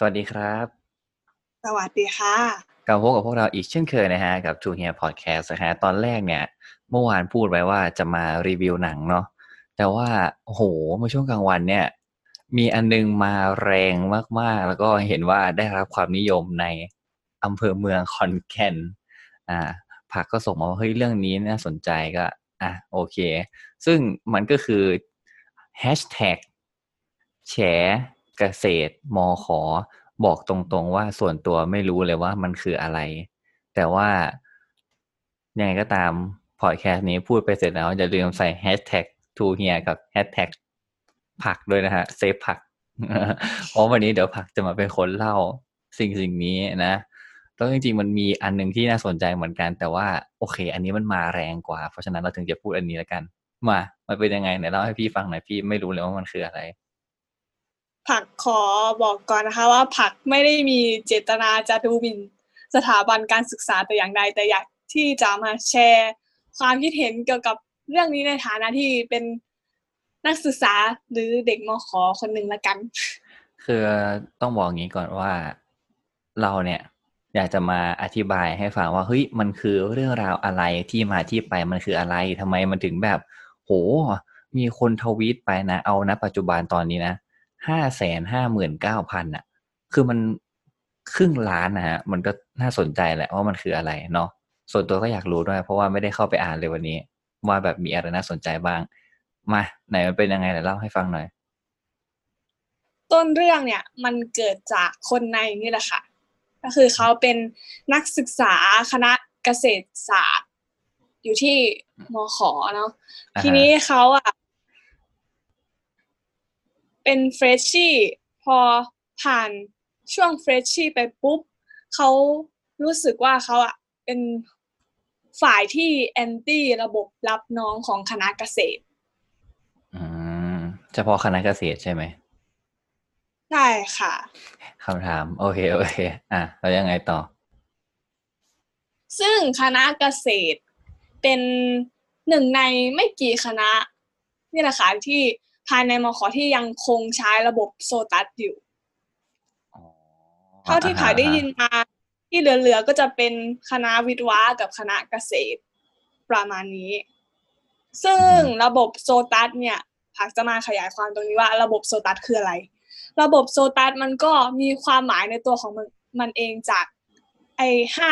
สวัสดีครับ สวัสดีค่ะกลับพบกับพวกเราอีกเช่นเคยนะฮะ กับ Two Here Podcast นะฮะ ตอนแรกเนี่ย เมื่อวานพูดไว้ว่าจะมารีวิวหนังเนาะแต่ว่าโอ้โหเมื่อช่วงกลางวันเนี่ย มีอันนึงมาแรงมากๆ แล้วก็เห็นว่าได้รับความนิยมในอำเภอเมืองคอนแก่น อ่าผักก็ส่งมาว่าเฮ้ยเรื่องนี้น่าสนใจก็ อะโอเค ซึ่งมันก็คือแฮชแท็กแฉ เกษตรมอขอบอกตรงๆว่าส่วนตัวไม่รู้เลยว่ามันคืออะไร แต่ว่ายังไงก็ตามพอดแคสต์นี้พูดไปเสร็จแล้วอย่าลืมใส่แฮชแท็กทูเฮียกับแฮชแท็กผักด้วยนะฮะ save ผักเพราะวันนี้เดี๋ยวผักจะมาเป็นคนเล่าสิ่งสิ่งนี้นะแล้วจริงๆมันมีอันหนึ่งที่น่าสนใจเหมือนกัน แต่ว่าโอเค อันนี้มันมาแรงกว่า เพราะฉะนั้นเราถึงจะพูดอันนี้แล้วกัน มา มันเป็นยังไงไหนเล่าให้พี่ฟังหน่อยพี่ไม่รู้เลยว่ามันคืออะไร ผักขอบอกก่อนนะคะว่าผักไม่ได้มีเจตนาจะดูหมิ่นสถาบันการศึกษาแต่อย่างใด แต่อยากที่จะมาแชร์ความคิดเห็นเกี่ยวกับเรื่องนี้ในฐานะที่เป็นนักศึกษาหรือเด็กมขอคนหนึ่งละกัน คือต้องบอกอย่างนี้ก่อนว่าเราเนี่ยอยากจะมาอธิบายให้ฟังว่าเฮ้ยมันคือเรื่องราวอะไรที่มาที่ไปมันคืออะไรทำไมมันถึงแบบ โห มีคนทวีตไปนะ เอานะปัจจุบันตอนนี้นะ ห้าแสนห้าหมื่นเก้าพันอะ คือมันครึ่งล้านนะฮะ มันก็น่าสนใจแหละว่ามันคืออะไรเนาะ ส่วนตัวก็อยากรู้ด้วย เพราะว่าไม่ได้เข้าไปอ่านเลยวันนี้ ว่าแบบมีอะไรน่าสนใจบ้าง มา ไหนมันเป็นยังไงเล่าให้ฟังหน่อย ต้นเรื่องเนี่ย มันเกิดจากคนในนี่แหละค่ะ ก็คือเขาเป็นนักศึกษาคณะเกษตรศาสตร์ อยู่ที่มขเนาะ ทีนี้เขาอะ เป็นเฟรชชี่พอผ่านช่วงเฟรชชี่ไปปุ๊บเขารู้สึกว่าเขาอะเป็นฝ่ายที่ anti ระบบรับน้องของคณะเกษตรอืมเฉพาะคณะเกษตรใช่ไหมใช่ค่ะคำถาม โอเคโอเค อะแล้วยังไงต่อ ซึ่งคณะเกษตรเป็นหนึ่งในไม่กี่คณะ นี่แหละค่ะที่ ภายในมขที่ยังคงใช้ระบบโซตัสอยู่เท่าที่ผ่ายได้ยินมาที่เหลือๆก็จะเป็นคณะวิทวะกับคณะเกษตรประมาณนี้ ซึ่งระบบโซตัสเนี่ยผักจะมาขยายความตรงนี้ว่าระบบโซตัสคืออะไร ระบบโซตัสมันก็มีความหมายในตัวของมันมันเองจากไอห้า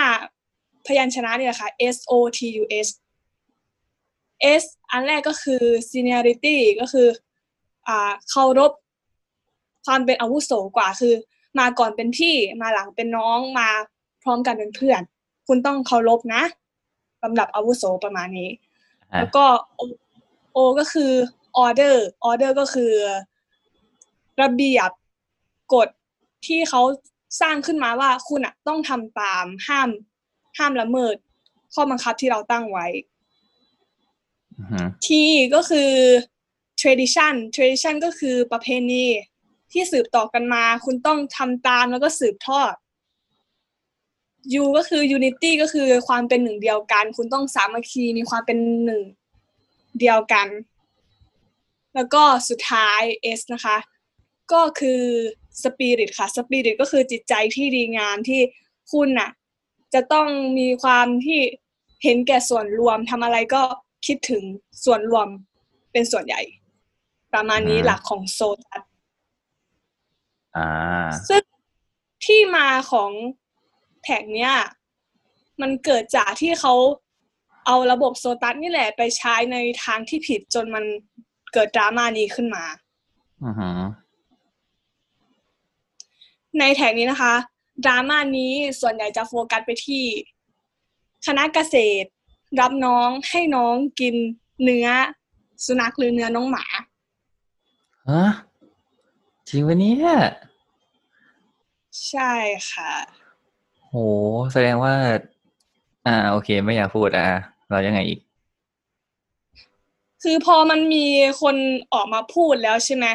พยัญชนะนี่แหละค่ะ S O T U S S อันแรกก็คือ seniority ก็คือ เคารพความเป็นอาวุโสกว่าคือ มาก่อนเป็นพี่มาหลังเป็นน้องมาพร้อมกันเป็นเพื่อน คุณต้องเคารพนะลำดับอาวุโสประมาณนี้ แล้วก็โอก็คือออเดอร์ออเดอร์ก็คือ ระเบียบกฎที่เขาสร้างขึ้นมาว่าคุณอะต้องทำตามห้ามห้ามละเมิด ข้อบังคับที่เราตั้งไว้ทีก็คือ tradition tradition ก็คือประเพณีที่สืบต่อกันมา คุณต้องทำตามแล้วก็สืบทอด U ก็คือ unity ก็คือความเป็นหนึ่งเดียวกัน คุณต้องสามัคคีมีความเป็นหนึ่งเดียวกัน แล้วก็สุดท้าย S นะคะ ก็คือ spirit ค่ะ spirit ก็คือจิตใจที่ดีงามที่คุณน่ะ จะต้องมีความที่เห็นแก่ส่วนรวมทำอะไรก็คิดถึงส่วนรวมเป็นส่วนใหญ่ ประมาณนี้หลักของโซตัสซึ่งที่มาของแท็กเนี้ยมันเกิดจากที่เขาเอาระบบโซตัสนี่แหละไปใช้ในทางที่ผิดจนมันเกิดดราม่านี้ขึ้นมาในแท็กนี้นะคะดราม่านี้ส่วนใหญ่จะโฟกัสไปที่ คณะเกษตร รับน้องให้น้องกินเนื้อ สุนัขหรือเนื้อน้องหมา ฮะจริงวะเนี่ยใช่ค่ะ โห แสดงว่า อ่า โอเค ไม่อยากพูดอะเรายังไงอีก คือพอมันมีคนออกมาพูดแล้วใช่ไหม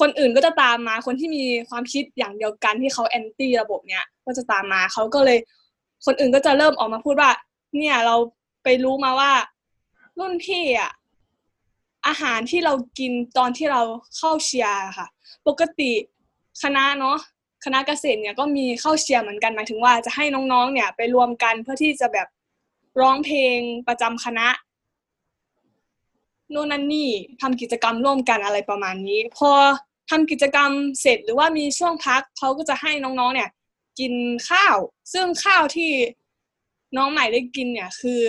คนอื่นก็จะตามมา คนที่มีความคิดอย่างเดียวกันที่เขาแอนตี้ระบบเนี้ยก็จะตามมาเขาก็เลย คนอื่นก็จะเริ่มออกมาพูดว่า เนี่ยเราไปรู้มาว่า รุ่นพี่อะ อาหารที่เรากินตอนที่เราเข้าเชียร์ค่ะ ปกติคณะเนาะคณะเกษตรเนี่ยก็มีเข้าเชียร์เหมือนกันหมายถึงว่าจะให้น้องๆ เนี่ยไปรวมกันเพื่อที่จะแบบร้องเพลงประจำคณะโน่นนั่นนี่ทำกิจกรรมร่วมกันอะไรประมาณนี้ พอทำกิจกรรมเสร็จหรือว่ามีช่วงพักเขาก็จะให้น้องๆ เนี่ย กินข้าว ซึ่งข้าวที่น้องใหม่ได้กินเนี่ยคือ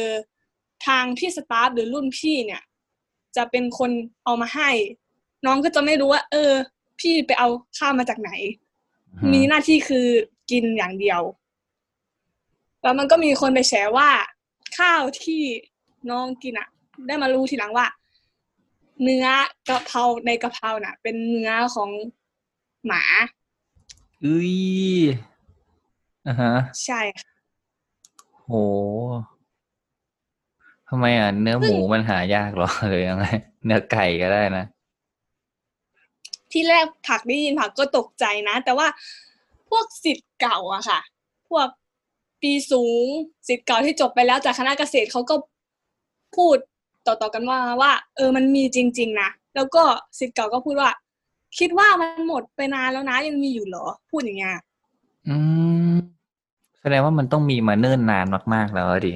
ทางพี่สตาฟหรือรุ่นพี่เนี่ย จะเป็นคนเอามาให้ น้องก็จะไม่รู้ว่า เออ พี่ไปเอาข้าวมาจากไหน มีหน้าที่คือกินอย่างเดียว แล้วมันก็มีคนไปแชร์ว่าข้าวที่น้องกินอะได้มารู้ทีหลังว่า เนื้อกะเพราในกะเพราน่ะ เป็นเนื้อของหมาอุ้ยอ่าฮะ ใช่ค่ะโห ทำไมอะเนื้อหมูมันหายากเหรอหรือยังไงเนื้อไก่ก็ได้นะ ที่แรกผักได้ยินผักก็ตกใจนะ แต่ว่าพวกสิทธิ์เก่าอะค่ะ พวกปีสูงสิทธิ์เก่าที่จบไปแล้วจากคณะเกษตรเขาก็พูดต่อๆกันว่าว่า เออมันมีจริง ๆนะแล้วก็สิทธิ์เก่าก็พูดว่า คิดว่ามันหมดไปนานแล้วนะยังมีอยู่เหรอ พูดอย่างเงี้ยอืมแสดงว่ามันต้องมีมาเนิ่นนานมากๆแล้วอะดิ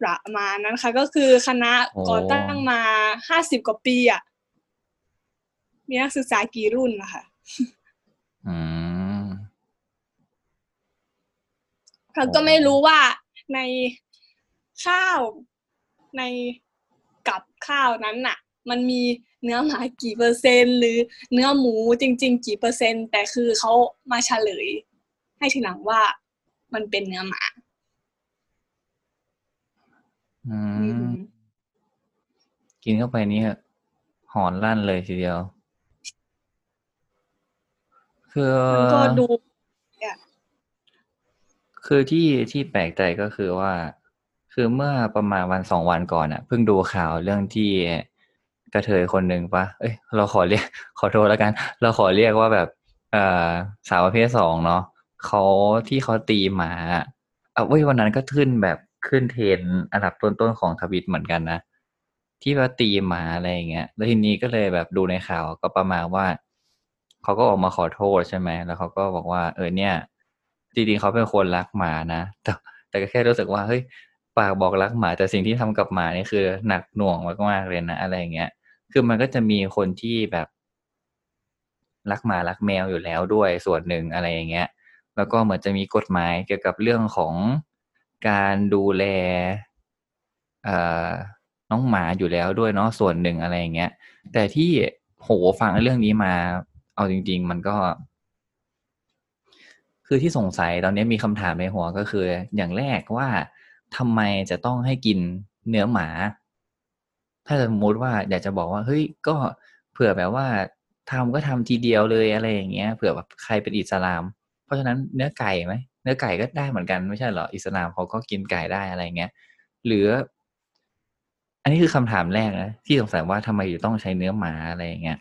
ประมาณนั้นค่ะ ก็คือคณะโอ้ก่อตั้งมาห้าสิบกว่าปีอะมีนักศึกษากี่รุ่นนะคะอืมเราก็ไม่รู้ว่าในข้าวในกับข้าวนั้นน่ะ มันมีเนื้อหมากี่เปอร์เซ็นต์ หรือเนื้อหมูจริง ๆ กี่เปอร์เซ็นต์ แต่คือเขามาเฉลย ให้ทีหลังว่ามันเป็นเนื้อหมา อือืมมกินเข้าไปนี่หอนลั่นเลยทีเดียว คือมันก็ดูคือที่ที่แปลกใจก็คือว่า คือเมื่อประมาณวันสองวันก่อนอะ เพิ่งดูข่าวเรื่องที่กระเทยคนหนึ่งปะเอ้ย เราขอเรียก ขอโทษแล้วกัน เราขอเรียกว่าแบบ เอ่อสาวประเภทสองเนาะเขาที่เขาตีหมาอะอะเว้ยวันนั้นก็ขึ้นแบบ ขึ้นเทรนอันดับต้นๆของทวิตเหมือนกันนะ ที่ว่าตีหมาอะไรอย่างเงี้ย แล้วทีนี้ก็เลยแบบดูในข่าวก็ประมาณว่า เขาก็ออกมาขอโทษใช่ไหม แล้วเขาก็บอกว่า เออเนี่ย จริงๆเขาเป็นคนรักหมานะ แต่แต่ก็แค่รู้สึกว่าเฮ้ยปากบอกรักหมาแต่สิ่งที่ทำกับหมานี่คือหนักหน่วงมากๆเลยนะอะไรอย่างเงี้ย คือมันก็จะมีคนที่แบบรักหมารักแมวอยู่แล้วด้วยส่วนหนึ่งอะไรอย่างเงี้ย แล้วก็เหมือนจะมีกฎหมายเกี่ยวกับเรื่องของ การดูแลน้องหมาอยู่แล้วด้วยเนาะส่วนหนึ่งอะไรอย่างเงี้ย แต่ที่โหฟังเรื่องนี้มา เอาจริง ๆ มันก็ คือที่สงสัยตอนนี้มีคำถามในหัวก็คือ อย่างแรกว่าทำไมจะต้องให้กินเนื้อหมา ถ้าสมมติว่าอยากจะบอกว่าเฮ้ยก็เผื่อแบบว่าทำก็ทำทีเดียวเลยอะไรอย่างเงี้ยเผื่อแบบใครเป็นอิสลาม เพราะฉะนั้นเนื้อไก่ไหม เนื้อไก่ก็ได้เหมือนกันไม่ใช่เหรออิสลามเขาก็กินไก่ได้อะไรเงี้ยหรือ อันนี้คือคำถามแรกนะที่สงสัยว่าทำไมอยู่ต้องใช้เนื้อหมาอะไรเงี้ย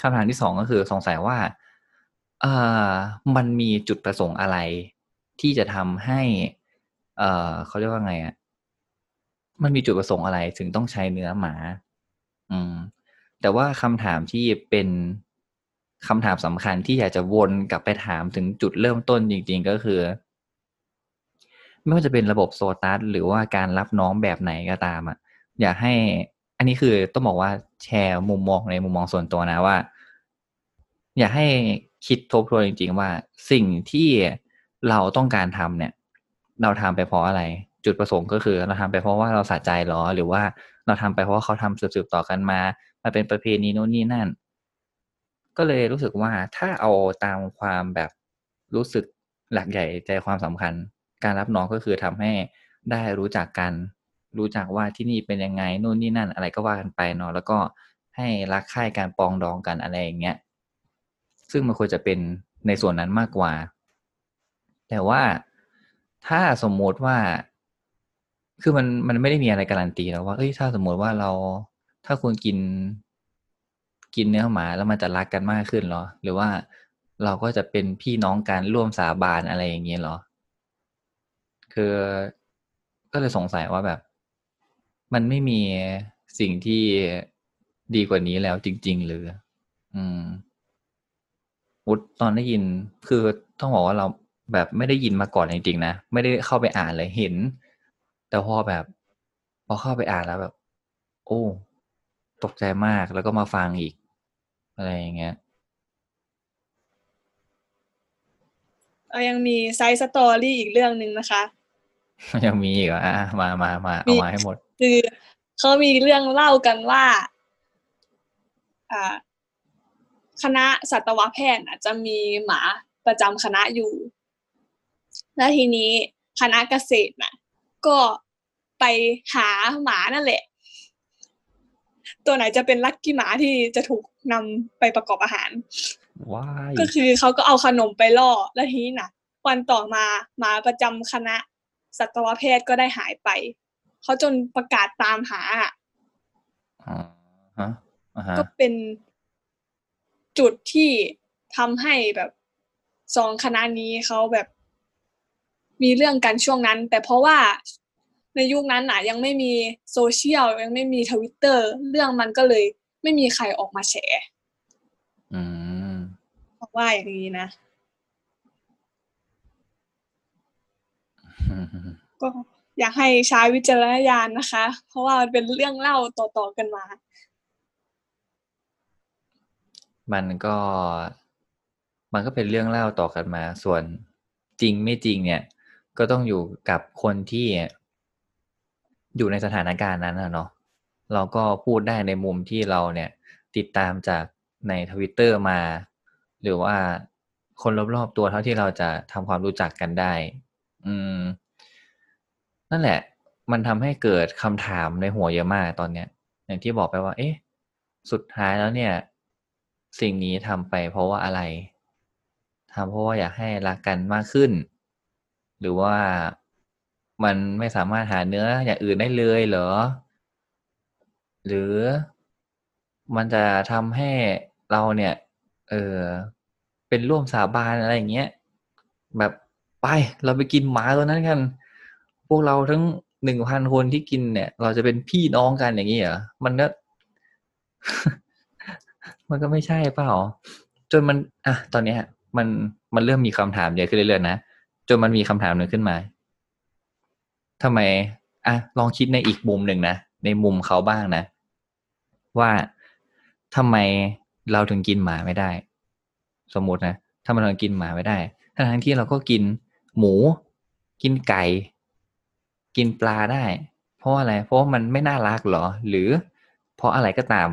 คำถามที่สองก็คือสงสัยว่าเออมันมีจุดประสงค์อะไร ที่จะทำให้ เออเขาเรียกว่าไงอะมันมีจุดประสงค์อะไรถึงต้องใช้เนื้อหมา อืม แต่ว่าคำถามที่เป็น คำถามสำคัญที่อยากจะวนกลับไปถามถึงจุดเริ่มต้นจริง ๆ ก็คือ ไม่ว่าจะเป็นระบบโซตัสหรือว่าการรับน้องแบบไหนก็ตามอะ อยากให้ อันนี้คือต้องบอกว่าแชร์มุมมองในมุมมองส่วนตัวนะว่า อยากให้คิดทบทวนจริง ๆ ว่าสิ่งที่เราต้องการทำเนี่ย เราทำไปเพราะอะไร จุดประสงค์ก็คือเราทำไปเพราะว่าเราสะใจหรอ หรือว่าเราทำไปเพราะว่าเขาทำสืบๆต่อกันมา มันเป็นประเพณีโน่นนี่นั่น ก็เลยรู้สึกว่าถ้าเอาตามความแบบรู้สึกหลักใหญ่ใจความสำคัญ การรับน้องก็คือทำให้ได้รู้จักกัน รู้จักว่าที่นี่เป็นยังไงนู่นนี่นั่นอะไรก็ว่ากันไปเนาะแล้วก็ให้รักใคร่การปองดองกันอะไรอย่างเงี้ยซึ่งมันควรจะเป็นในส่วนนั้นมากกว่า แต่ว่าถ้าสมมติว่า คือมันมันไม่ได้มีอะไรการันตีแล้วว่าเอ้ยถ้าสมมติว่าเราถ้าคุณกิน กินเนื้อหมาแล้วมันจะรักกันมากขึ้นเหรอ หรือว่าเราก็จะเป็นพี่น้องกันร่วมสาบานอะไรอย่างเงี้ยเหรอ คือก็เลยสงสัยว่าแบบ มันไม่มีสิ่งที่ดีกว่านี้แล้วจริง ๆ หรือออืมวุฒตอนได้ยิน คือต้องบอกว่าเราแบบไม่ได้ยินมาก่อนจริงๆนะ ไม่ได้เข้าไปอ่านเลยเห็น แต่พอแบบ พอเข้าไปอ่านแล้วแบบ โอ้ ตกใจมากแล้วก็มาฟังอีก อะไรอย่างเงี้ยเรายังมี side story อีกเรื่องหนึ่งนะคะ ยังมีอีกเหรออะมามามาเอามาให้หมด คือเขามีเรื่องเล่ากันว่าอ่าคณะสัตวแพทย์น่ะจะมีหมาประจำคณะอยู่ แล้วทีนี้คณะเกษตรน่ะก็ไปหาหมานั่นแหละ ตัวไหนจะเป็นลัคกี้หมาที่จะถูกนำไปประกอบอาหารว้ายก็คือเขาก็เอาขนมไปล่อแล้วทีนี้น่ะวันต่อมาหมาประจำคณะสัตวแพทย์ก็ได้หายไป เขาจนประกาศตามหาอะอ๋อฮะอ่าฮะก็เป็นจุดที่ทำให้แบบสองคณะนี้เขาแบบมีเรื่องกันช่วงนั้น แต่เพราะว่า ในยุคนั้นน่ะยังไม่มีโซเชียลยังไม่มีทวิตเตอร์เรื่องมันก็เลยไม่มีใครออกมาแฉอืมเพราะว่าอย่างนี้นะ ก็อยากให้ใช้วิจารณญาณนะคะ เพราะว่ามันเป็นเรื่องเล่าต่อๆกันมา มันก็ มันก็เป็นเรื่องเล่าต่อกันมา ส่วนจริงไม่จริงเนี่ย ก็ต้องอยู่กับคนที่ อยู่ในสถานการณ์นั้นนะเนาะเราก็พูดได้ในมุมที่เราเนี่ย ติดตามจากในทวิตเตอร์มา หรือว่าคนรอบๆตัวเท่าที่เราจะทำความรู้จักกันได้ อืม นั่นแหละ มันทำให้เกิดคำถามในหัวเยอะมากตอนเนี้ย อย่างที่บอกไปว่า เอ๊ะ สุดท้ายแล้วเนี่ย สิ่งนี้ทำไปเพราะว่าอะไรทำเพราะว่าอยากให้รักกันมากขึ้น หรือว่า มันไม่สามารถหาเนื้ออย่างอื่นได้เลยเหรอ หรือมันจะทำให้เราเนี่ย เออเป็นร่วมสาบานอะไรอย่างเงี้ยแบบไปเราไปกินหมาตัวนั้นกัน พวกเราทั้งหนึ่งพันคนที่กินเนี่ย เราจะเป็นพี่น้องกันอย่างนี้เหรอมันก็ มันก็ไม่ใช่เปล่า จนมัน อะ ตอนเนี้ย มันมันเริ่มมีคำถามเยอะขึ้นเรื่อยๆนะจนมันมีคำถามหนึ่งขึ้นมา ทำไมอะลองคิดในอีกมุมหนึ่งนะ ในมุมเขาบ้างนะ ว่าทำไมเราถึงกินหมาไม่ได้ สมมตินะถ้ามันเรากินหมาไม่ได้ทั้งที่เราก็กินหมู กินไก่ กินปลาได้ เพราะอะไร เพราะมันไม่น่ารักเหรอ หรือเพราะอะไรก็ตาม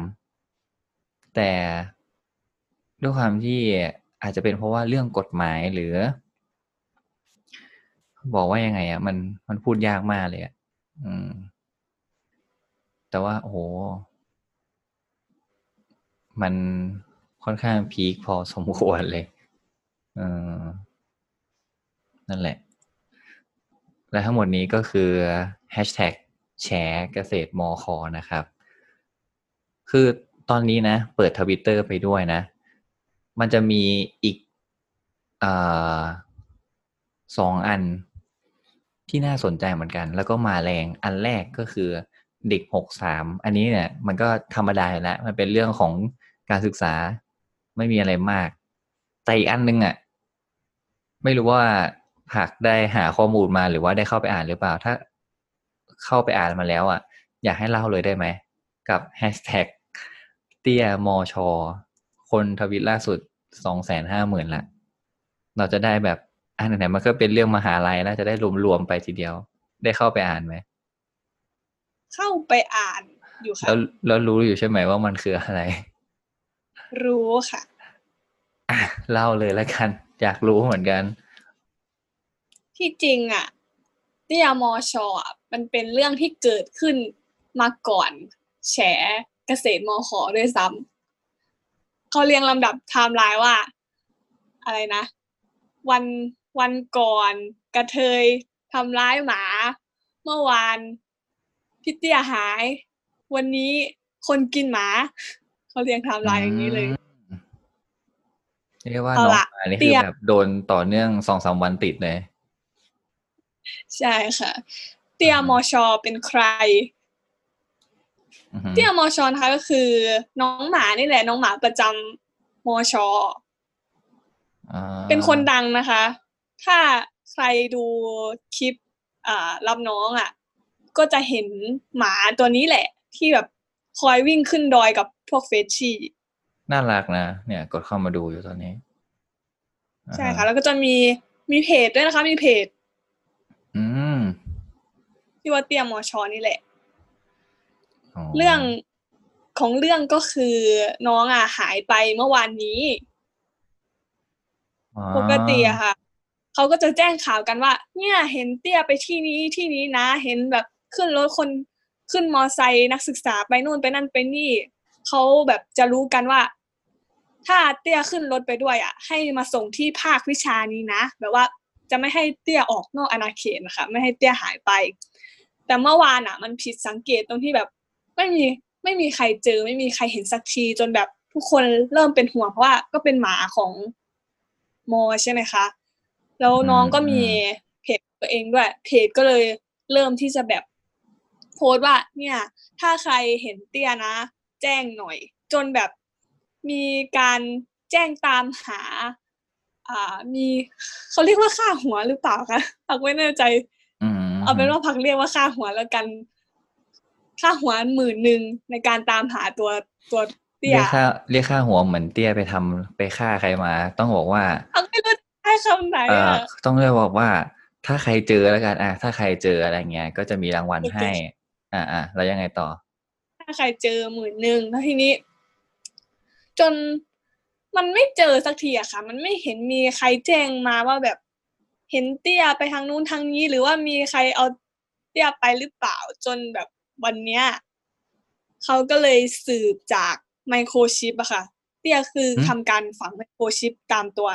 แต่ด้วยความที่อาจจะเป็นเพราะว่าเรื่องกฎหมายหรือ บอกว่ายังไงอะ่ะ มันมันพูดยากมากเลยอะ่ะอืม แต่ว่าโอ้โหมันค่อนข้างพีคพอสมควรเลยเออนั่นแหละ และทั้งหมดนี้ก็คือแฮชแท็กแชร์เกษตรมอคอนะครับ คือตอนนี้นะ เปิดทวิตเตอร์ไปด้วยนะ มันจะมีอีกอสองอัน ที่น่าสนใจเหมือนกัน แล้วก็มาแรงอันแรกก็คือเด็กหกสามอันนี้เนี่ย มันก็ธรรมดาแล้วมันเป็นเรื่องของการศึกษาไม่มีอะไรมาก แต่อีกอันนึงอะ ไม่รู้ว่าผักได้หาข้อมูลมาหรือว่าได้เข้าไปอ่านหรือเปล่า ถ้าเข้าไปอ่านมาแล้วอะ อยากให้เล่าเลยได้ไหม กับแฮชแท็กเตี้ยมอชอคนทวิตล่าสุดสองแสนห้าหมื่นละ เราจะได้แบบ อันไหนๆมันก็เป็นเรื่องมหาลัยแล้วจะได้รวมๆไปทีเดียว ได้เข้าไปอ่านไหมเข้าไปอ่านอยู่ค่ะแล้วแล้วรู้อยู่ใช่ไหมว่ามันคืออะไร รู้ค่ะอะเล่าเลยแล้วกัน อยากรู้เหมือนกัน ที่จริงอะเตี้ยมอชอะมันเป็นเรื่องที่เกิดขึ้นมาก่อน แฉเกษตรมอขอด้วยซ้ำเขาเรียงลำดับไทม์ไลน์ว่า อะไรนะ วัน วันก่อน กระเทยทำร้ายหมา เมื่อวานพี่เตี้ยหาย วันนี้คนกินหมา เขาเรียงไทม์ไลน์อย่างนี้เลยเรียกว่าเอาน้องล่ะหมานี่เตี้คือยแบบโดนต่อเนื่องสองสามวันติดเลย ใช่ค่ะ เตี้ยมอชอเป็นใครอือฮึเตี้ยมอชอนนะคะก็คือ น้องหมานี่แหละ น้องหมาประจมอชออ่าเป็นคนดังนะคะ ถ้าใครดูคลิปอ่ารับน้องอะ ก็จะเห็นหมาตัวนี้แหละ ที่แบบคอยวิ่งขึ้นดอยกับพวกเฟชชี่ น่ารักนะ เนี่ย กดเข้ามาดูอยู่ตอนนี้ ใช่อ่าฮค่ะ แล้วก็จะมีมีเพจด้วยนะคะ มีเพจ อืมที่ว่าเตี้ยมอชอนี่แหละอ๋อเรื่องของเรื่องก็คือน้องอะหายไปเมื่อวานนี้อ๋อปกติอะค่ะ เขาก็จะแจ้งข่าวกันว่า เนี่ยเห็นเตี้ยไปที่นี้ที่นี้นะ เห็นแบบขึ้นรถคนขึ้นมอไซค์นักศึกษาไปนู่นไปนั่นไปนี่เขาแบบจะรู้กันว่า ถ้าเตี้ยขึ้นรถไปด้วยอะ ให้มาส่งที่ภาควิชานี้นะ แบบว่าจะไม่ให้เตี้ยออกนอกอาณาเขตนะคะ ไม่ให้เตี้ยหายไป แต่เมื่อวานอะ มันผิดสังเกตตรงที่แบบไม่มีไม่มีใครเจอ ไม่มีใครเห็นสักทีจนแบบทุกคนเริ่มเป็นห่วงเพราะว่าก็เป็นหมาของโมใช่ไหมคะ แล้วน้องก็มีเพจตัวเองด้วย เพจก็เลยเริ่มที่จะแบบโพสต์ว่า เนี่ย ถ้าใครเห็นเตี้ยนะ แจ้งหน่อย จนแบบมีการแจ้งตามหา อ่า มีเขาเรียกว่าค่าหัวหรือเปล่าคะพักไม่แน่ใจอืมเอาเป็นว่าพักเรียกว่าค่าหัวแล้วกัน ค่าหัวหมื่นหนึ่งในการตามหาตัวตัวเตี้เรียยกค่าเรียกค่าหัวเหมือนเตี้ยไปทำไปฆ่าใครมา ต้องบอกว่าพักไม่รู้จะให้ คำไหนเอ่ออะต้องเรียกบอกว่า ถ้าใครเจอแล้วกันอะถ้าใครเจออะไรเงี้ยก็จะมีรางวัลโอเคให้ อ่าอ่าแล้วยังไงต่อ ถ้าใครเจอหมื่นหนึ่งแล้วทีนี้ จนมันไม่เจอสักทีอะค่ะ มันไม่เห็นมีใครแจ้งมาว่าแบบเห็นเตี้ยไปทางนู้นทางนี้ หรือว่ามีใครเอาเตี้ยไปหรือเปล่าจนแบบวันเนี้ยเขาก็เลยสืบจากไมโครชิปอะค่ะ เตี้ยคือหืมทำการฝังไมโครชิปตามตัว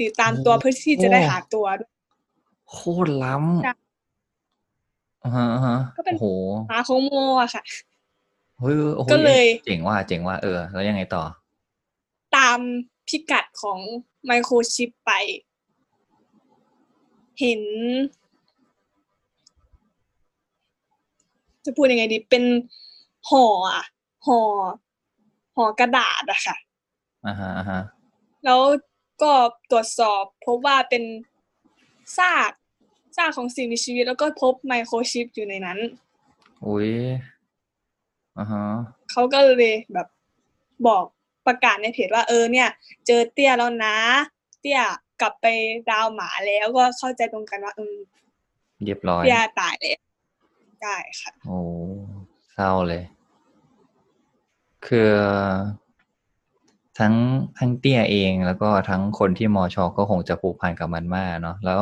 ติดตามตัวโอ้เพื่อที่จะได้โอ้หาตัวด้วยโคตรล้ใช่ำอ่าฮะอ่าฮะก็เป็นโอ้โหหมาของโมอะค่ะเฮ้ยโอ้โหก็เลย เจ๋งว่าเจ๋งว่าเออ แล้วยังไงต่อ ตามพิกัดของไมโครชิปไป เห็น จะพูดยังไงดี เป็นห่ออะห่อห่อกระดาษอะค่ะอ่าฮะอ่าฮะแล้ว ก็ตรวจสอบพบว่าเป็นซากซากของสิ่งมีชีวิต แล้วก็พบไมโครชิปอยู่ในนั้นอุ้ยอ่าฮะเขาก็เลยแบบบอกประกาศในเพจว่าเออเนี่ย เจอเตี้ยแล้วนะ เตี้ยกลับไปดาวหมาแล้วก็เข้าใจตรงกันว่าเออเรียบร้อยเตี้ยตายแล้วได้ค่ะ โอ้เศร้าเลย คือ ทั้งทั้งเตี้ยเองแล้วก็ทั้งคนที่มอชอก็คงจะผูกพันกับมันมากเนาะแล้ว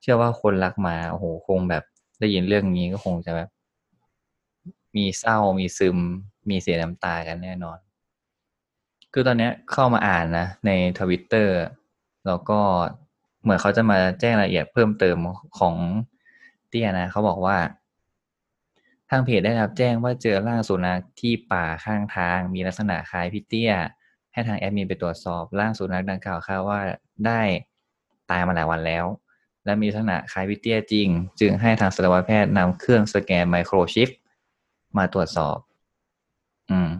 เชื่อว่าคนรักหมาโอ้โหคงแบบได้ยินเรื่องนี้ก็คงจะแบบ มีเศร้ามีซึม มีเสียน้ำตากันแน่นอน คือตอนนี้เข้ามาอ่านนะ ในทวิตเตอร์แล้วก็เหมือนเขาจะมาแจ้งรายละเอียดเพิ่มเติมของเตี้ยนะ เขาบอกว่า ทางเพจได้รับแจ้งว่าเจอร่างสุนัขที่ป่าข้างทาง มีลักษณะคล้ายพี่เตี้ย ให้ทางแอดมินไปตรวจสอบร่างสุนัขดังกล่าวคาดว่าได้ตายมาหลายวันแล้ว และมีลักษณะคล้ายพี่เตียจริง จึงให้ทางสัตวแพทย์นำเครื่องสแกนไมโครชิปมาตรวจสอบ อืม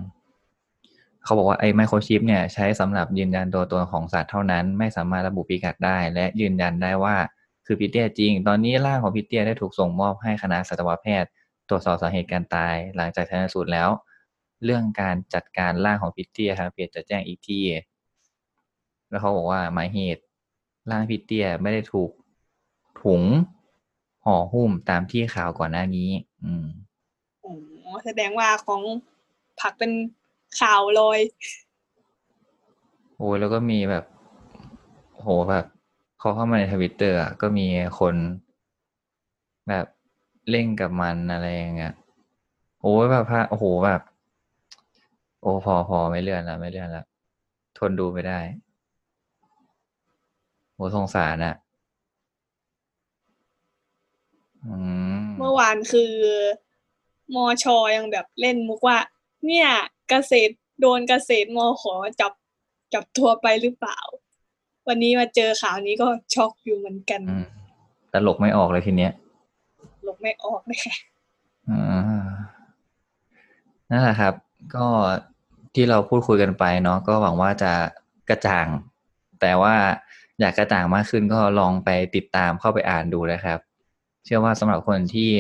เขาบอกว่าไอ้ไมโครชิปเนี่ย ใช้สำหรับยืนยันตัวตนของสัตว์เท่านั้น ไม่สามารถระบุพิกัดได้ และยืนยันได้ว่าคือพี่เตียจริง ตอนนี้ร่างของพี่เตียได้ถูกส่งมอบให้คณะสัตวแพทย์ ตรวจสอบสาเหตุการตาย หลังจากชันสูตรแล้ว เรื่องการจัดการร่างของพี่เตี้ยครับเพจจะแจ้งอีกทีแล้วเขาบอกว่าหมายเหตุร่างพี่เตี้ยไม่ได้ถูกถุงห่อหุ้มตามที่ข่าวก่อนหน้านี้ อืมอ๋อแสดงว่าของผักเป็นข่าวลอย โอ้ยแล้วก็มีแบบ โหแบบพอเข้ามาในทวิตเตอร์อะก็มีคนแบบเล่นกับมันอะไรอย่างเงี้ย โอ้ยแบบพระโอ้โหแบบ โอ้พอพอไม่เลื่อนละไม่เลื่อนละทนดูไม่ได้โหสงสารอะอืมเมื่อวานคือมอชอยังแบบเล่นมุกว่า เนี่ยเกษตรโดนเกษตรมอขอจับจับตัวไปหรือเปล่า วันนี้มาเจอข่าวนี้ก็ช็อกอยู่เหมือนกันอืมตลกไม่ออกเลยทีเนี้ยหลบไม่ออกเลยค่ะอ่านั่นแหละครับ ก็ ที่เราพูดคุยกันไปเนาะก็หวังว่าจะกระจ่าง แต่ว่าอยากกระจ่างมากขึ้นก็ลองไปติดตามเข้าไปอ่านดูนะครับ เชื่อว่าสำหรับคนที่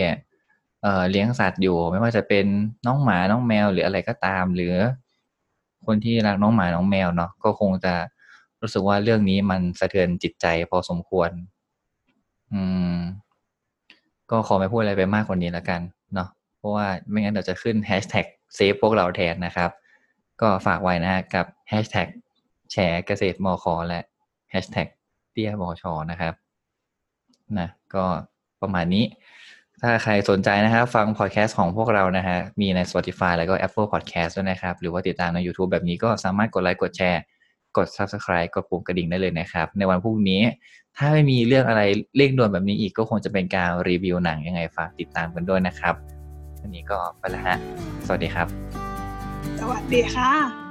เเลี้ยงสัตว์อยู่ ไม่ว่าจะเป็นน้องหมาน้องแมวหรืออะไรก็ตาม หรือ คนที่รักน้องหมาน้องแมวเนาะก็คงจะรู้สึกว่าเรื่องนี้มันสะเทือนจิตใจพอสมควร อืม ก็ขอไม่พูดอะไรไปมากกว่านี้แล้วกัน เนาะเพราะว่าไม่งั้นเดี๋ยวจะขึ้นแฮชแท็ก save พวกเราแทนนะครับ ก็ฝากไว้นะฮะกับแฮชแท็กแชร์เกษตรมอคอและแฮชแท็กเตี้ยมอชอนะครับนะก็ประมาณนี้ ถ้าใครสนใจนะครับ ฟังพอดแคสต์ของพวกเรานะฮะมีใน Spotify แล้วก็ Apple Podcast ด้วยนะครับ หรือว่าติดตามใน YouTube แบบนี้ก็สามารถกดไลค์กดแชร์กด Subscribe กดปุ่มกระดิ่งได้เลยนะครับ ในวันพรุ่งนี้ ถ้าไม่มีเรื่องอะไรเร่งด่วนแบบนี้อีกก็คงจะเป็นการรีวิวหนังยังไงฝากติดตามกันด้วยนะครับวันนี้ก็ไปแล้วฮะ สวัสดีครับ สวัสดีค่ะ